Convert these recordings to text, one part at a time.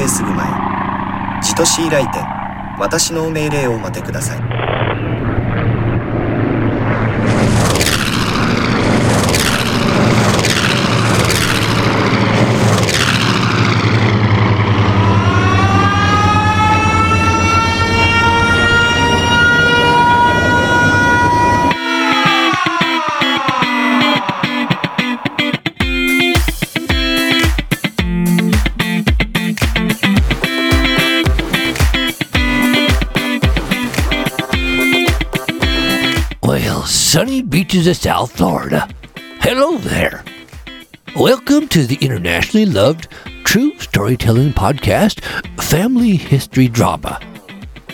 命する前。じとしいらいて私の命令を待てください。Sunny beaches of South Florida. Hello there. Welcome to the internationally loved true storytelling podcast, Family History Drama.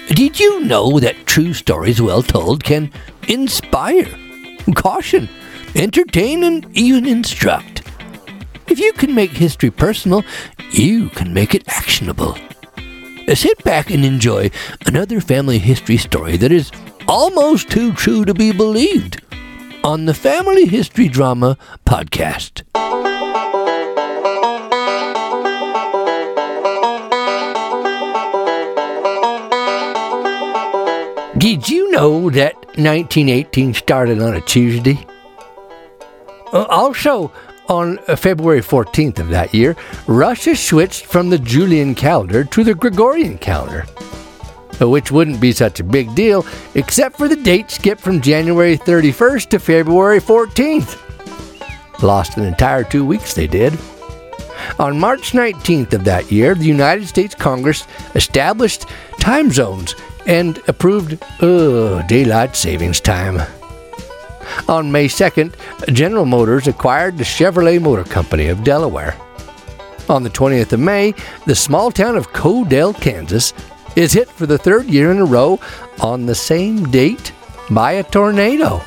Did you know that true stories well told can inspire, caution, entertain, and even instruct? If you can make history personal, you can make it actionable. Sit back and enjoy another family history story that is almost too true to be believed on the Family History Drama Podcast. Did you know that 1918 started on a Tuesday? Uh, Also, on February 14th of that year, Russia switched from the Julian calendar to the Gregorian calendar, which wouldn't be such a big deal except for the date skip from January 31st to February 14th. Lost an entire two weeks, they did. On March 19th of that year, the United States Congress established time zones and approved uh, daylight savings time. On May 2nd, General Motors acquired the Chevrolet Motor Company of Delaware. On the 20th of May, the small town of Codell, Kansas, is hit for the third year in a row on the same date by a tornado.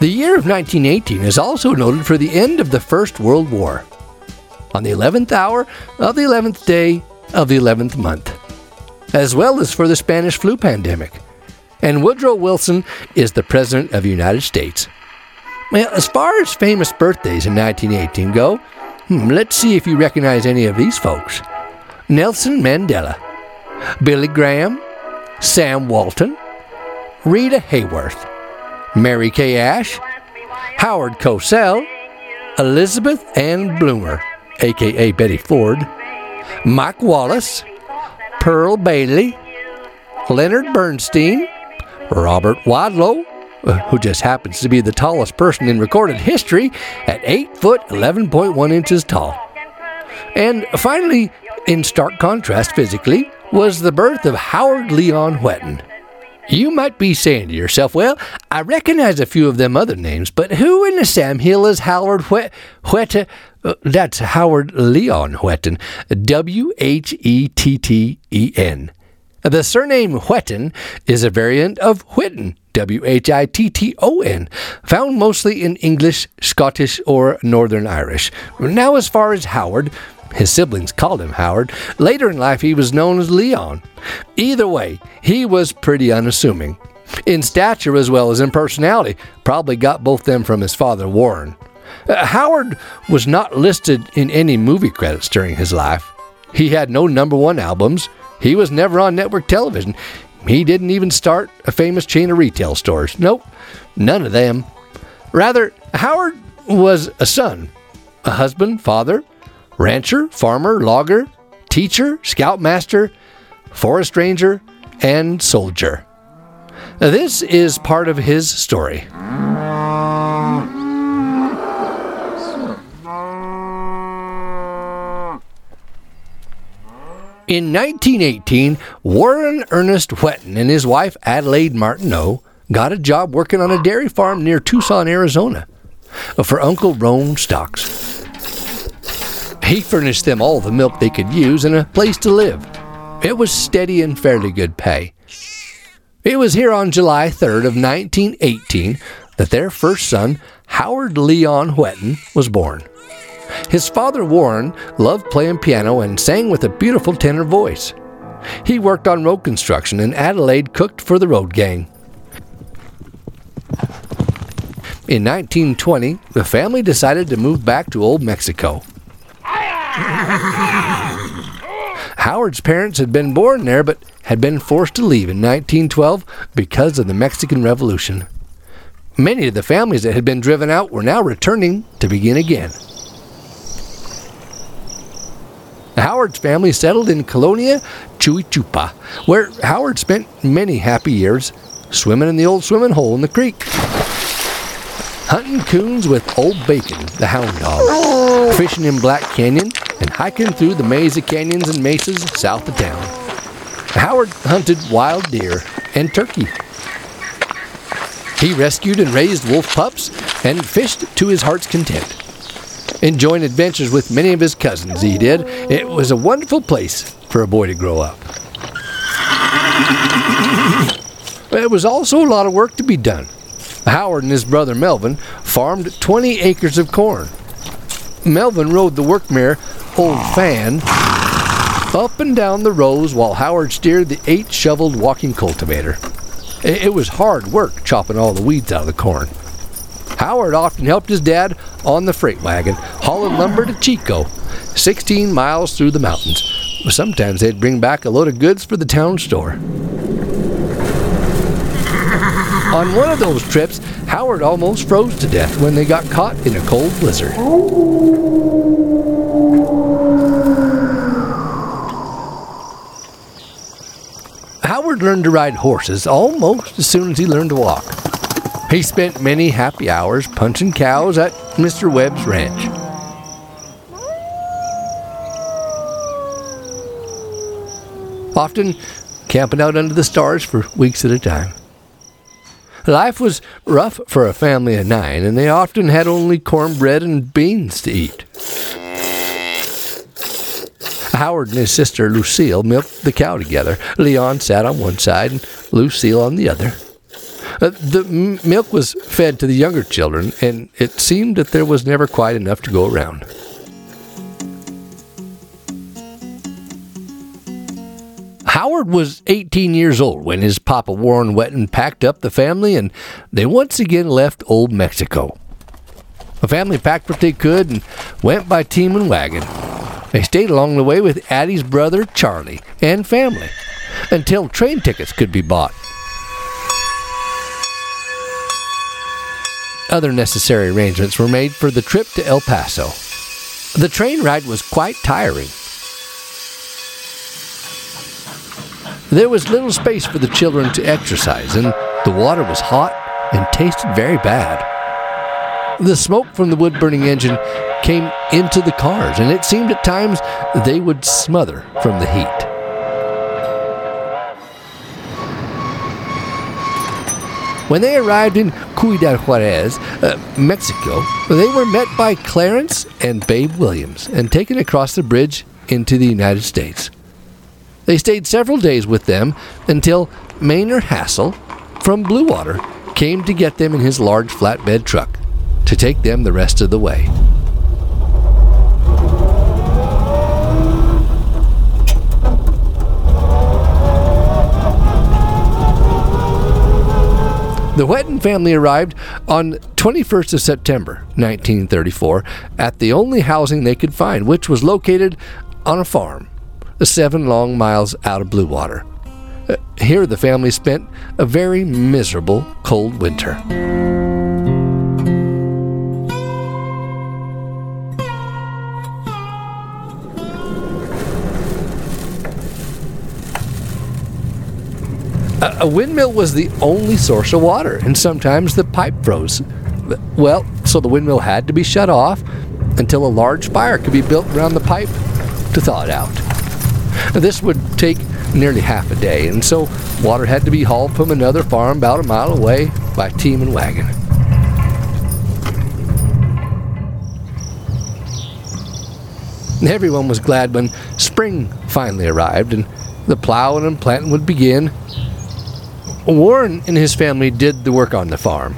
The year of 1918 is also noted for the end of the First World War, on the 11th hour of the 11th day of the 11th month, as well as for the Spanish flu pandemic. And Woodrow Wilson is the President of the United States. Well, as far as famous birthdays in 1918 go, hmm, let's see if you recognize any of these folks Nelson Mandela, Billy Graham, Sam Walton, Rita Hayworth, Mary Kay Ash, Howard Cosell, Elizabeth Ann Bloomer, aka Betty Ford, Mike Wallace, Pearl Bailey, Leonard Bernstein, Robert Wadlow, uh, who just happens to be the tallest person in recorded history at 8 foot 11.1 inches tall. And finally, in stark contrast physically, was the birth of Howard Leon Whetten. You might be saying to yourself, well, I recognize a few of them other names, but who in the Sam Hill is Howard Whet-? Uh, that's Howard Leon Whetten. W H E T T E N. The surname Whetten is a variant of Whitton, W H I T T O N, found mostly in English, Scottish, or Northern Irish. Now, as far as Howard, his siblings called him Howard. Later in life, he was known as Leon. Either way, he was pretty unassuming. In stature as well as in personality, probably got both them from his father Warren. Uh, Howard was not listed in any movie credits during his life. He had no number one albums. He was never on network television. He didn't even start a famous chain of retail stores. Nope, none of them. Rather, Howard was a son, a husband, father, rancher, farmer, logger, teacher, scoutmaster, forest ranger, and soldier. This is part of his story. In 1918, Warren Ernest Whetten and his wife Adelaide Martineau got a job working on a dairy farm near Tucson, Arizona, for Uncle Roan Stocks. He furnished them all the milk they could use and a place to live. It was steady and fairly good pay. It was here on July 3rd of 1918 that their first son, Howard Leon Whetten, was born. His father, Warren, loved playing piano and sang with a beautiful tenor voice. He worked on road construction, and Adelaide cooked for the road gang. In 1920, the family decided to move back to Old Mexico. Howard's parents had been born there, but had been forced to leave in 1912 because of the Mexican Revolution. Many of the families that had been driven out were now returning to begin again. Howard's family settled in Colonia Chuichupa, where Howard spent many happy years swimming in the old swimming hole in the creek. Hunting coons with Old Bacon, the hound dog, fishing in Black Canyon, and hiking through the maze of canyons and mesas south of town. Howard hunted wild deer and turkey. He rescued and raised wolf pups and fished to his heart's content. Enjoying adventures with many of his cousins, he did. It was a wonderful place for a boy to grow up. There was also a lot of work to be done. Howard and his brother Melvin farmed 20 acres of corn. Melvin rode the work mare Old Fan up and down the rows while Howard steered the eight shoveled walking cultivator. It was hard work chopping all the weeds out of the corn. Howard often helped his dad on the freight wagon, hauling lumber to Chico, 16 miles through the mountains. Sometimes they'd bring back a load of goods for the town store. On one of those trips, Howard almost froze to death when they got caught in a cold blizzard. Howard learned to ride horses almost as soon as he learned to walk. He spent many happy hours punching cows at Mr. Webb's ranch. Often camping out under the stars for weeks at a time. Life was rough for a family of nine, and they often had only cornbread and beans to eat. Howard and his sister Lucille milked the cow together. Leon sat on one side and Lucille on the other. Uh, the m- milk was fed to the younger children, and it seemed that there was never quite enough to go around. Howard was 18 years old when his papa Warren Whetten packed up the family and they once again left old Mexico. The family packed what they could and went by team and wagon. They stayed along the way with Addie's brother Charlie and family until train tickets could be bought. Other necessary arrangements were made for the trip to El Paso. The train ride was quite tiring. There was little space for the children to exercise, and the water was hot and tasted very bad. The smoke from the wood burning engine came into the cars, and it seemed at times they would smother from the heat. When they arrived in Ciudad Juarez, uh, Mexico, they were met by Clarence and Babe Williams and taken across the bridge into the United States. They stayed several days with them until Maynard Hassel from Blue Water came to get them in his large flatbed truck to take them the rest of the way. The Whetten family arrived on 21st of September 1934 at the only housing they could find, which was located on a farm, seven long miles out of Blue Water. Uh, Here the family spent a very miserable cold winter. A a windmill was the only source of water, and sometimes the pipe froze. Well, so the windmill had to be shut off until a large fire could be built around the pipe to thaw it out. This would take nearly half a day, and so water had to be hauled from another farm about a mile away by team and wagon. Everyone was glad when spring finally arrived and the plowing and planting would begin. Warren and his family did the work on the farm.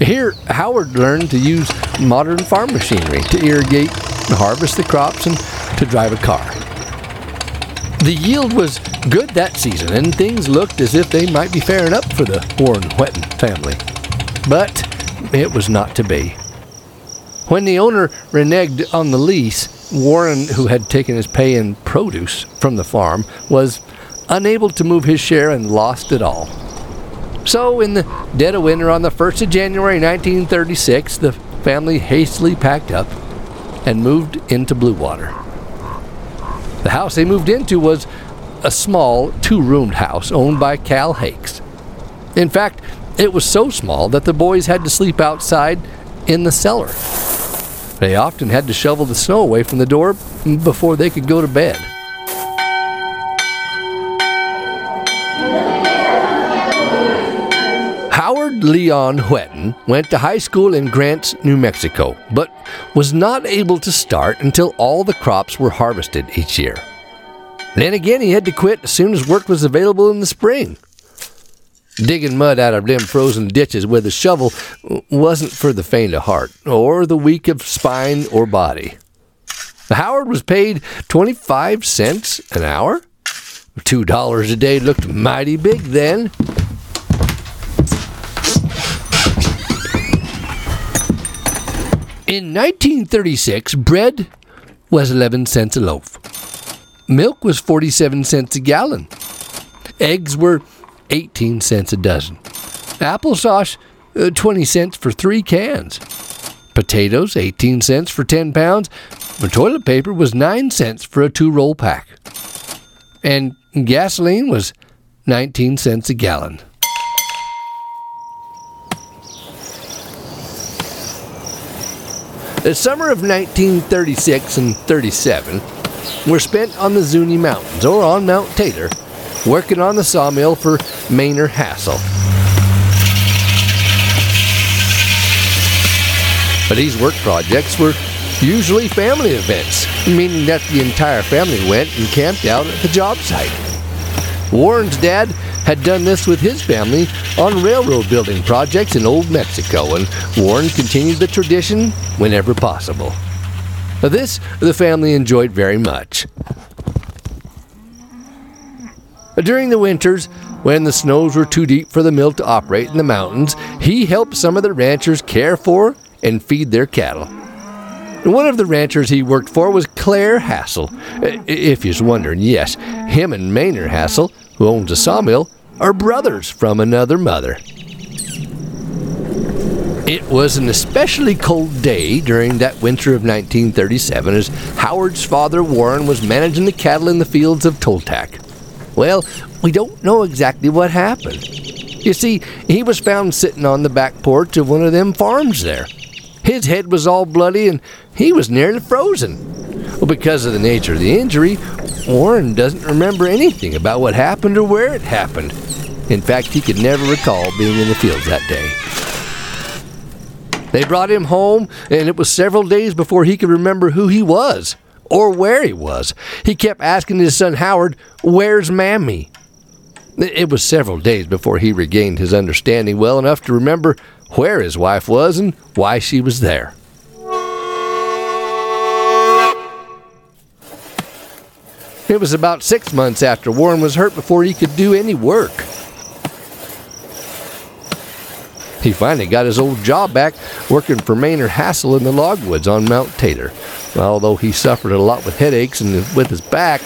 Here, Howard learned to use modern farm machinery to irrigate, harvest the crops, and to drive a car. The yield was good that season, and things looked as if they might be faring up for the Warren Whetten family. But it was not to be. When the owner reneged on the lease, Warren, who had taken his pay in produce from the farm, was unable to move his share and lost it all. So, in the dead of winter on the 1st of January 1936, the family hastily packed up and moved into Bluewater. The house they moved into was a small two roomed house owned by Cal Hakes. In fact, it was so small that the boys had to sleep outside in the cellar. They often had to shovel the snow away from the door before they could go to bed. Leon Whetten went to high school in Grants, New Mexico, but was not able to start until all the crops were harvested each year. Then again, he had to quit as soon as work was available in the spring. Digging mud out of them frozen ditches with a shovel wasn't for the faint of heart, or the weak of spine or body. Howard was paid 25 cents an hour. Two dollars a day looked mighty big then. In 1936, bread was 11 cents a loaf. Milk was 47 cents a gallon. Eggs were 18 cents a dozen. Applesauce, uh, 20 cents for three cans. Potatoes, 18 cents for 10 pounds. But toilet paper was 9 cents for a two roll pack. And gasoline was 19 cents a gallon. The summer of 1936 and 37 were spent on the Zuni Mountains or on Mount Taylor working on the sawmill for Maynard Hassel. But these work projects were usually family events, meaning that the entire family went and camped out at the job site. Warren's dad had done this with his family on railroad building projects in Old Mexico, and Warren continued the tradition whenever possible. This the family enjoyed very much. During the winters, when the snows were too deep for the mill to operate in the mountains, he helped some of the ranchers care for and feed their cattle. One of the ranchers he worked for was Claire Hassel. If you're wondering, yes, him and Maynard Hassel, who owns a sawmill, are brothers from another mother. It was an especially cold day during that winter of 1937 as Howard's father Warren was managing the cattle in the fields of Toltec. Well, we don't know exactly what happened. You see, he was found sitting on the back porch of one of them farms there. His head was all bloody and he was nearly frozen. Well, because of the nature of the injury, Warren doesn't remember anything about what happened or where it happened. In fact, he could never recall being in the fields that day. They brought him home, and it was several days before he could remember who he was or where he was. He kept asking his son Howard, Where's Mammy? It was several days before he regained his understanding well enough to remember where his wife was and why she was there. It was about six months after Warren was hurt before he could do any work. He finally got his old job back working for Maynard Hassel in the logwoods on Mount Taylor. Although he suffered a lot with headaches and with his back,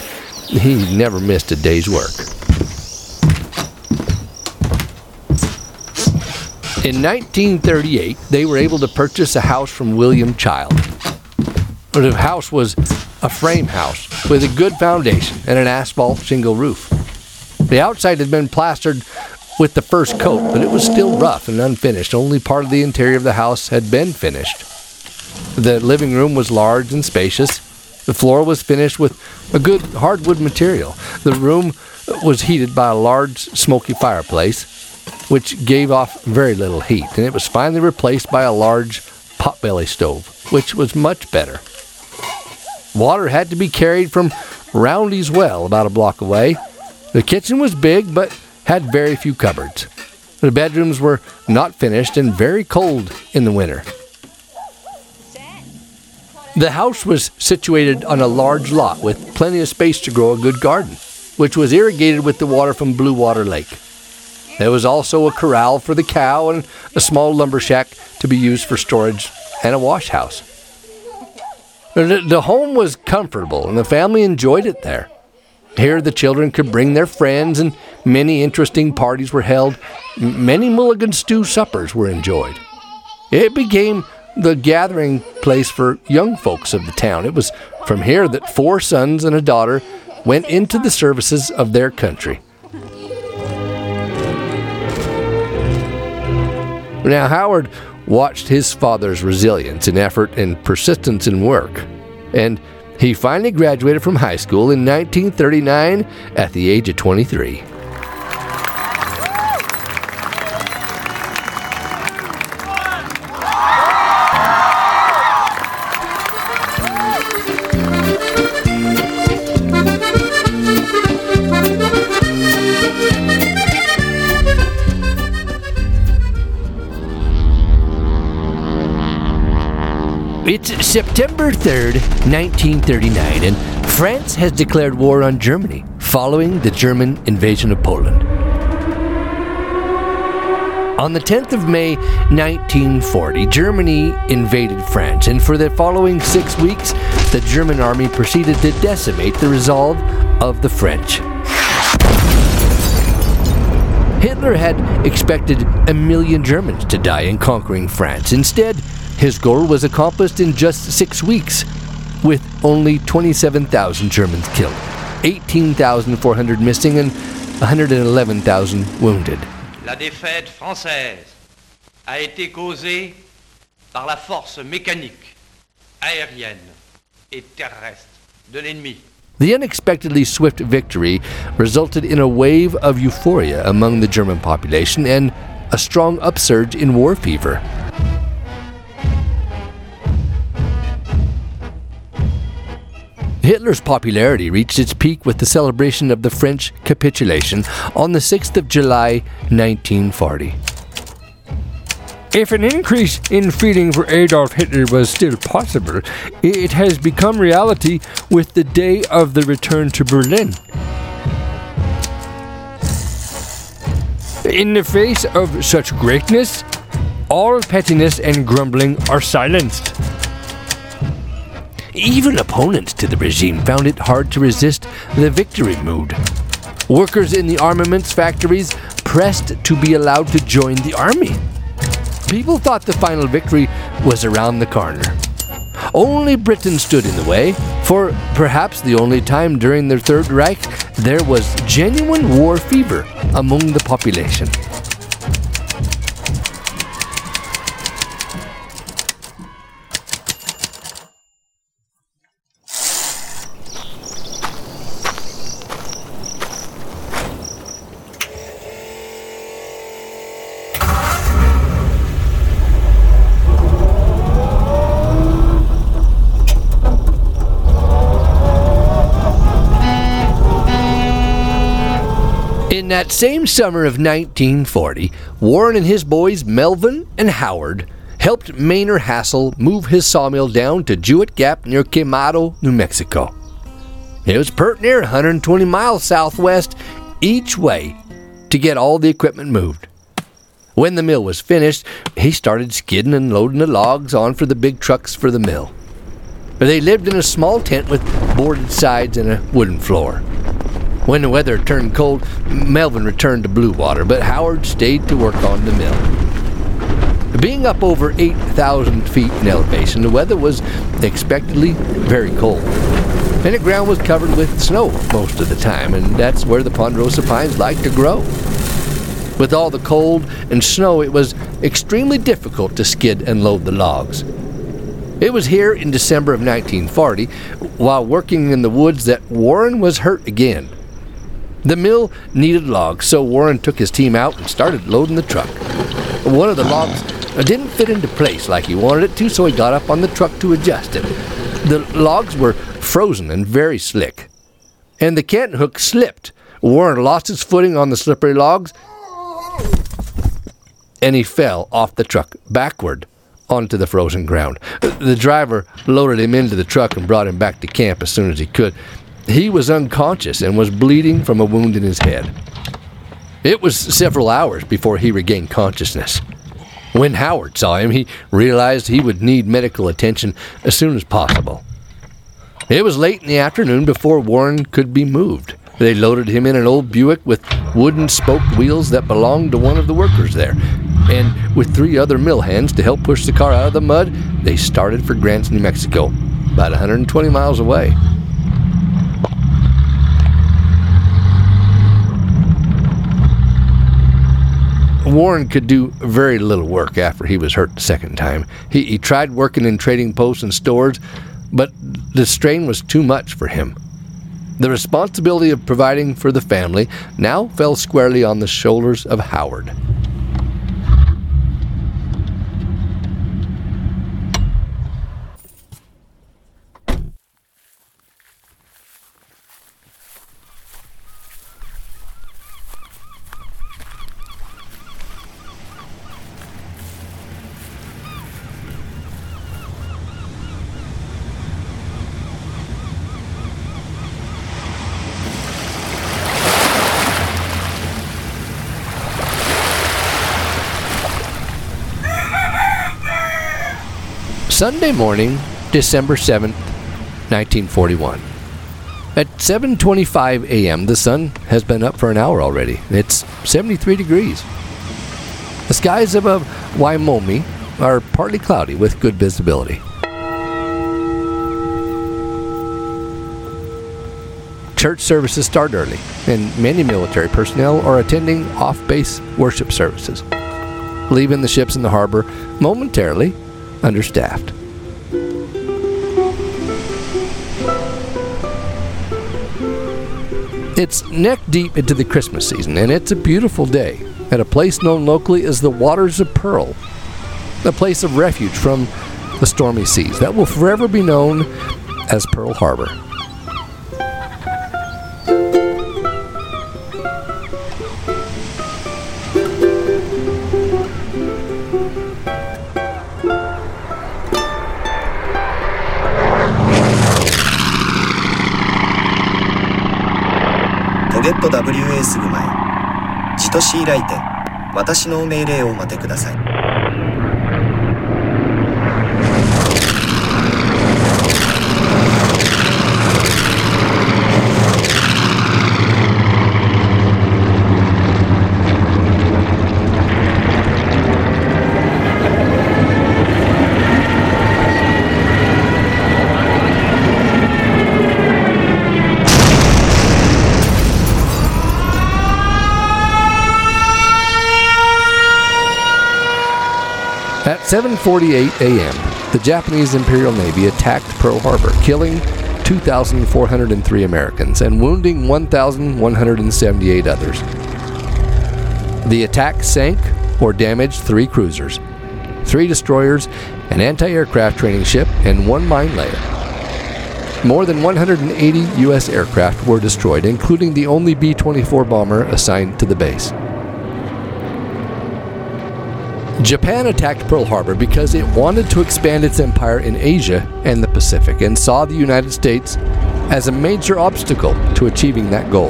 he never missed a day's work. In 1938, they were able to purchase a house from William Child. The house was a frame house with a good foundation and an asphalt shingle roof. The outside had been plastered with the first coat, but it was still rough and unfinished. Only part of the interior of the house had been finished. The living room was large and spacious. The floor was finished with a good hardwood material. The room was heated by a large smoky fireplace, which gave off very little heat, and it was finally replaced by a large potbelly stove, which was much better. Water had to be carried from Roundy's well about a block away. The kitchen was big, but had very few cupboards. The bedrooms were not finished and very cold in the winter. The house was situated on a large lot with plenty of space to grow a good garden, which was irrigated with the water from Blue Water Lake. There was also a corral for the cow and a small lumber shack to be used for storage and a wash house. The, home was comfortable and the family enjoyed it there. Here, the children could bring their friends, and many interesting parties were held. Many mulligan stew suppers were enjoyed. It became the gathering place for young folks of the town. It was from here that four sons and a daughter went into the services of their country. Now, Howard watched his father's resilience in effort and persistence in work, and he finally graduated from high school in 1939 at the age of 23. September 3rd, 1939, and France has declared war on Germany following the German invasion of Poland. On the 10th of May 1940, Germany invaded France, and for the following six weeks, the German army proceeded to decimate the resolve of the French. Hitler had expected a million Germans to die in conquering France. Instead, his goal was accomplished in just six weeks, with only 27,000 Germans killed, 18,400 missing, and 111,000 wounded. La défaite française a été causée par la force mécanique, aérienne et terrestre de l'ennemi. The unexpectedly swift victory resulted in a wave of euphoria among the German population and a strong upsurge in war fever. Hitler's popularity reached its peak with the celebration of the French capitulation on the 6th of July 1940. If an increase in feeling for Adolf Hitler was still possible, it has become reality with the day of the return to Berlin. In the face of such greatness, all pettiness and grumbling are silenced. Even opponents to the regime found it hard to resist the victory mood. Workers in the armaments factories pressed to be allowed to join the army. People thought the final victory was around the corner. Only Britain stood in the way. For perhaps the only time during the Third Reich, there was genuine war fever among the population. That same summer of 1940, Warren and his boys Melvin and Howard helped Maynard Hassel move his sawmill down to Jewett Gap near Quemado, New Mexico. It was pert near 120 miles southwest each way to get all the equipment moved. When the mill was finished, he started skidding and loading the logs on for the big trucks for the mill. They lived in a small tent with boarded sides and a wooden floor. When the weather turned cold, Melvin returned to Blue Water, but Howard stayed to work on the mill. Being up over 8,000 feet in elevation, the weather was expectedly very cold. And the ground was covered with snow most of the time, and that's where the ponderosa pines like to grow. With all the cold and snow, it was extremely difficult to skid and load the logs. It was here in December of 1940, while working in the woods, that Warren was hurt again. The mill needed logs, so Warren took his team out and started loading the truck. One of the logs didn't fit into place like he wanted it to, so he got up on the truck to adjust it. The logs were frozen and very slick, and the cant hook slipped. Warren lost his footing on the slippery logs, and he fell off the truck backward onto the frozen ground. The driver loaded him into the truck and brought him back to camp as soon as he could. He was unconscious and was bleeding from a wound in his head. It was several hours before he regained consciousness. When Howard saw him, he realized he would need medical attention as soon as possible. It was late in the afternoon before Warren could be moved. They loaded him in an old Buick with wooden spoked wheels that belonged to one of the workers there. And with three other mill hands to help push the car out of the mud, they started for Grants, New Mexico, about 120 miles away. Warren could do very little work after he was hurt the second time. He, he tried working in trading posts and stores, but the strain was too much for him. The responsibility of providing for the family now fell squarely on the shoulders of Howard. Sunday morning, December 7th, 1941. At 7:25 a.m., the sun has been up for an hour already. It's 73 degrees. The skies above Wai Momi are partly cloudy with good visibility. Church services start early, and many military personnel are attending off-base worship services, leaving the ships in the harbor momentarily understaffed. It's neck deep into the Christmas season, and it's a beautiful day at a place known locally as the Waters of Pearl, a place of refuge from the stormy seas that will forever be known as Pearl Harbor. ゲット WA すぐま前。じとしいらいて、私の命令をお待てください。7:48 a.m., the Japanese Imperial Navy attacked Pearl Harbor, killing 2,403 Americans and wounding 1,178 others. The attack sank or damaged three cruisers, three destroyers, an anti-aircraft training ship, and one mine layer. More than 180 U.S. aircraft were destroyed, including the only B 24 bomber assigned to the base. Japan attacked Pearl Harbor because it wanted to expand its empire in Asia and the Pacific and saw the United States as a major obstacle to achieving that goal.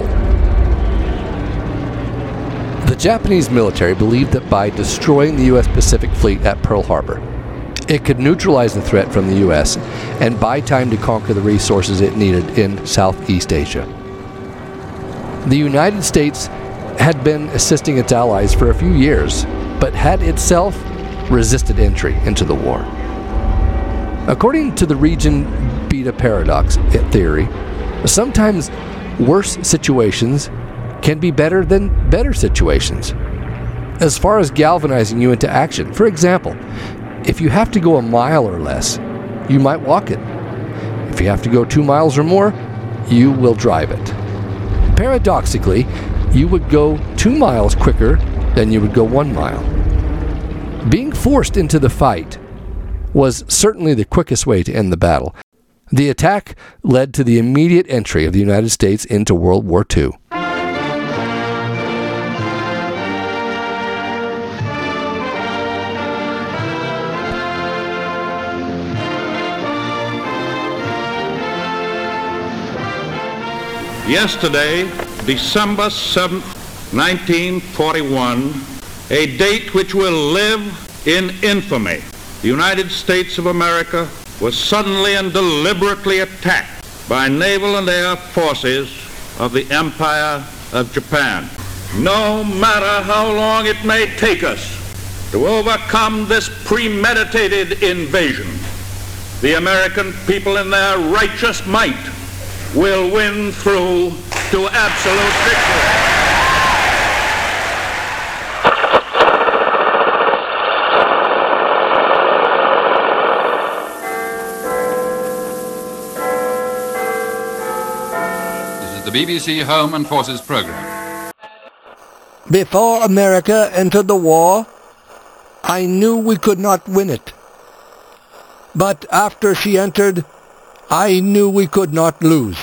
The Japanese military believed that by destroying the U.S. Pacific Fleet at Pearl Harbor, it could neutralize the threat from the U.S. and buy time to conquer the resources it needed in Southeast Asia. The United States had been assisting its allies for a few years but had itself resisted entry into the war. According to the region beta paradox theory, sometimes worse situations can be better than better situations. As far as galvanizing you into action, for example, if you have to go a mile or less, you might walk it. If you have to go two miles or more, you will drive it. Paradoxically, you would go two miles quicker than you would go one mile. Being forced into the fight was certainly the quickest way to end the battle. The attack led to the immediate entry of the United States into World War II. Yesterday, December 7th, 1941, a date which will live in infamy. The United States of America was suddenly and deliberately attacked by naval and air forces of the Empire of Japan. No matter how long it may take us to overcome this premeditated invasion, the American people in their righteous might will win through to absolute victory. The BBC Home and Forces Programme. Before America entered the war, I knew we could not win it. But after she entered, I knew we could not lose.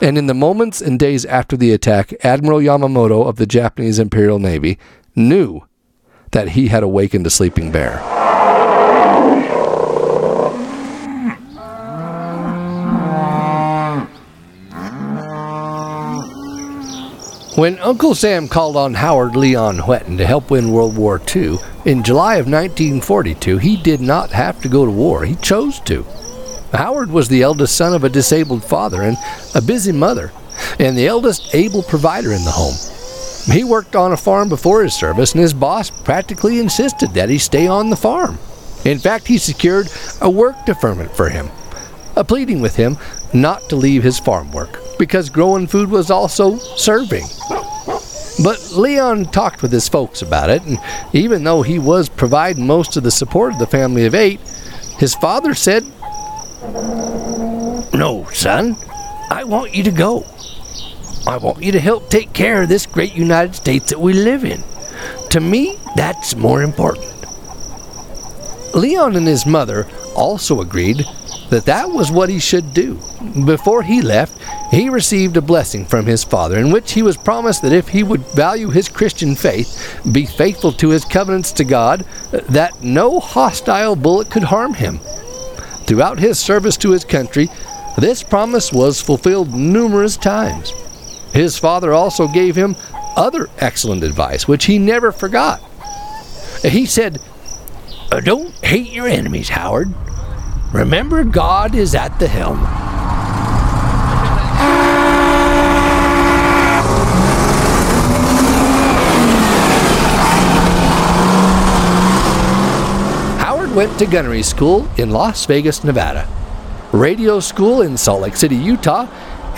And in the moments and days after the attack, Admiral Yamamoto of the Japanese Imperial Navy knew that he had awakened a sleeping bear. When Uncle Sam called on Howard Leon Whetten to help win World War II in July of 1942, he did not have to go to war. He chose to. Howard was the eldest son of a disabled father and a busy mother, and the eldest able provider in the home. He worked on a farm before his service, and his boss practically insisted that he stay on the farm. In fact, he secured a work deferment for him, pleading with him not to leave his farm work because growing food was also serving. But Leon talked with his folks about it, and even though he was providing most of the support of the family of eight, his father said, No, son, I want you to go. I want you to help take care of this great United States that we live in. To me, that's more important. Leon and his mother also agreed that that was what he should do. Before he left, he received a blessing from his father in which he was promised that if he would value his Christian faith, be faithful to his covenants to God, that no hostile bullet could harm him. Throughout his service to his country, this promise was fulfilled numerous times. His father also gave him other excellent advice, which he never forgot. He said, Uh, don't hate your enemies, Howard. Remember, God is at the helm. Howard went to gunnery school in Las Vegas, Nevada, radio school in Salt Lake City, Utah,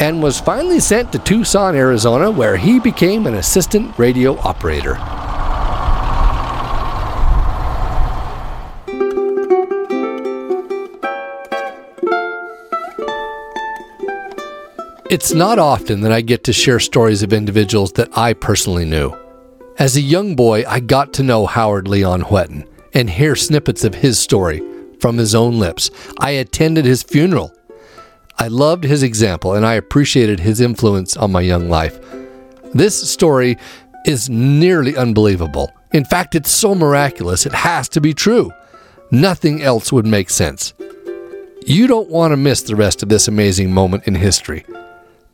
and was finally sent to Tucson, Arizona, where he became an assistant radio operator. It's not often that I get to share stories of individuals that I personally knew. As a young boy, I got to know Howard Leon Whetten and hear snippets of his story from his own lips. I attended his funeral. I loved his example and I appreciated his influence on my young life. This story is nearly unbelievable. In fact, it's so miraculous, it has to be true. Nothing else would make sense. You don't want to miss the rest of this amazing moment in history.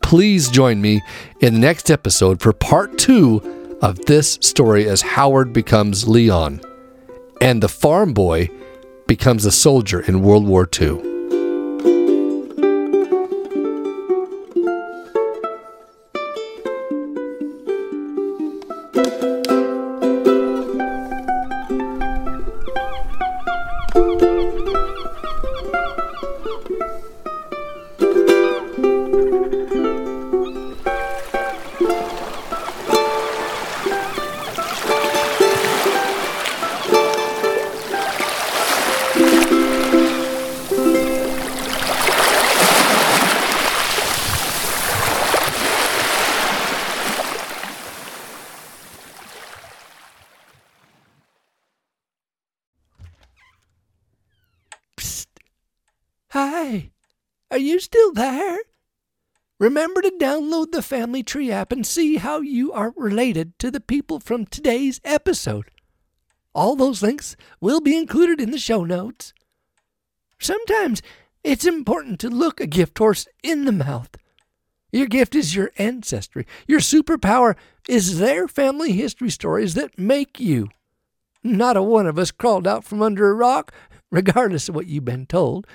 Please join me in the next episode for part two of this story as Howard becomes Leon and the farm boy becomes a soldier in World War II. Are you still there? Remember to download the Family Tree app and see how you are related to the people from today's episode. All those links will be included in the show notes. Sometimes it's important to look a gift horse in the mouth. Your gift is your ancestry. Your superpower is their family history stories that make you. Not a one of us crawled out from under a rock, regardless of what you've been told.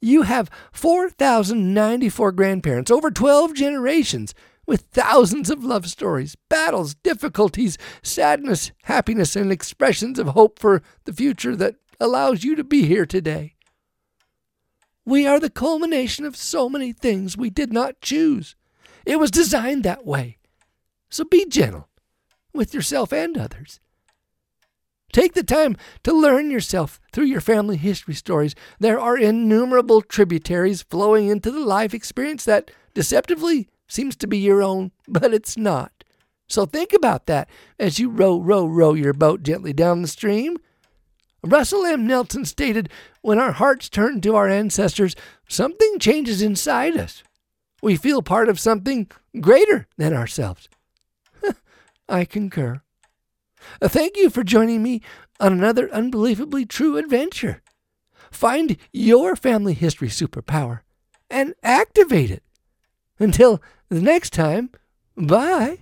You have 4,094 grandparents, over 12 generations, with thousands of love stories, battles, difficulties, sadness, happiness, and expressions of hope for the future that allows you to be here today. We are the culmination of so many things we did not choose. It was designed that way. So be gentle with yourself and others. Take the time to learn yourself through your family history stories. There are innumerable tributaries flowing into the life experience that deceptively seems to be your own, but it's not. So think about that as you row, row, row your boat gently down the stream. Russell M. Nelson stated when our hearts turn to our ancestors, something changes inside us. We feel part of something greater than ourselves. I concur. Thank you for joining me on another unbelievably true adventure. Find your family history superpower and activate it. Until the next time, bye.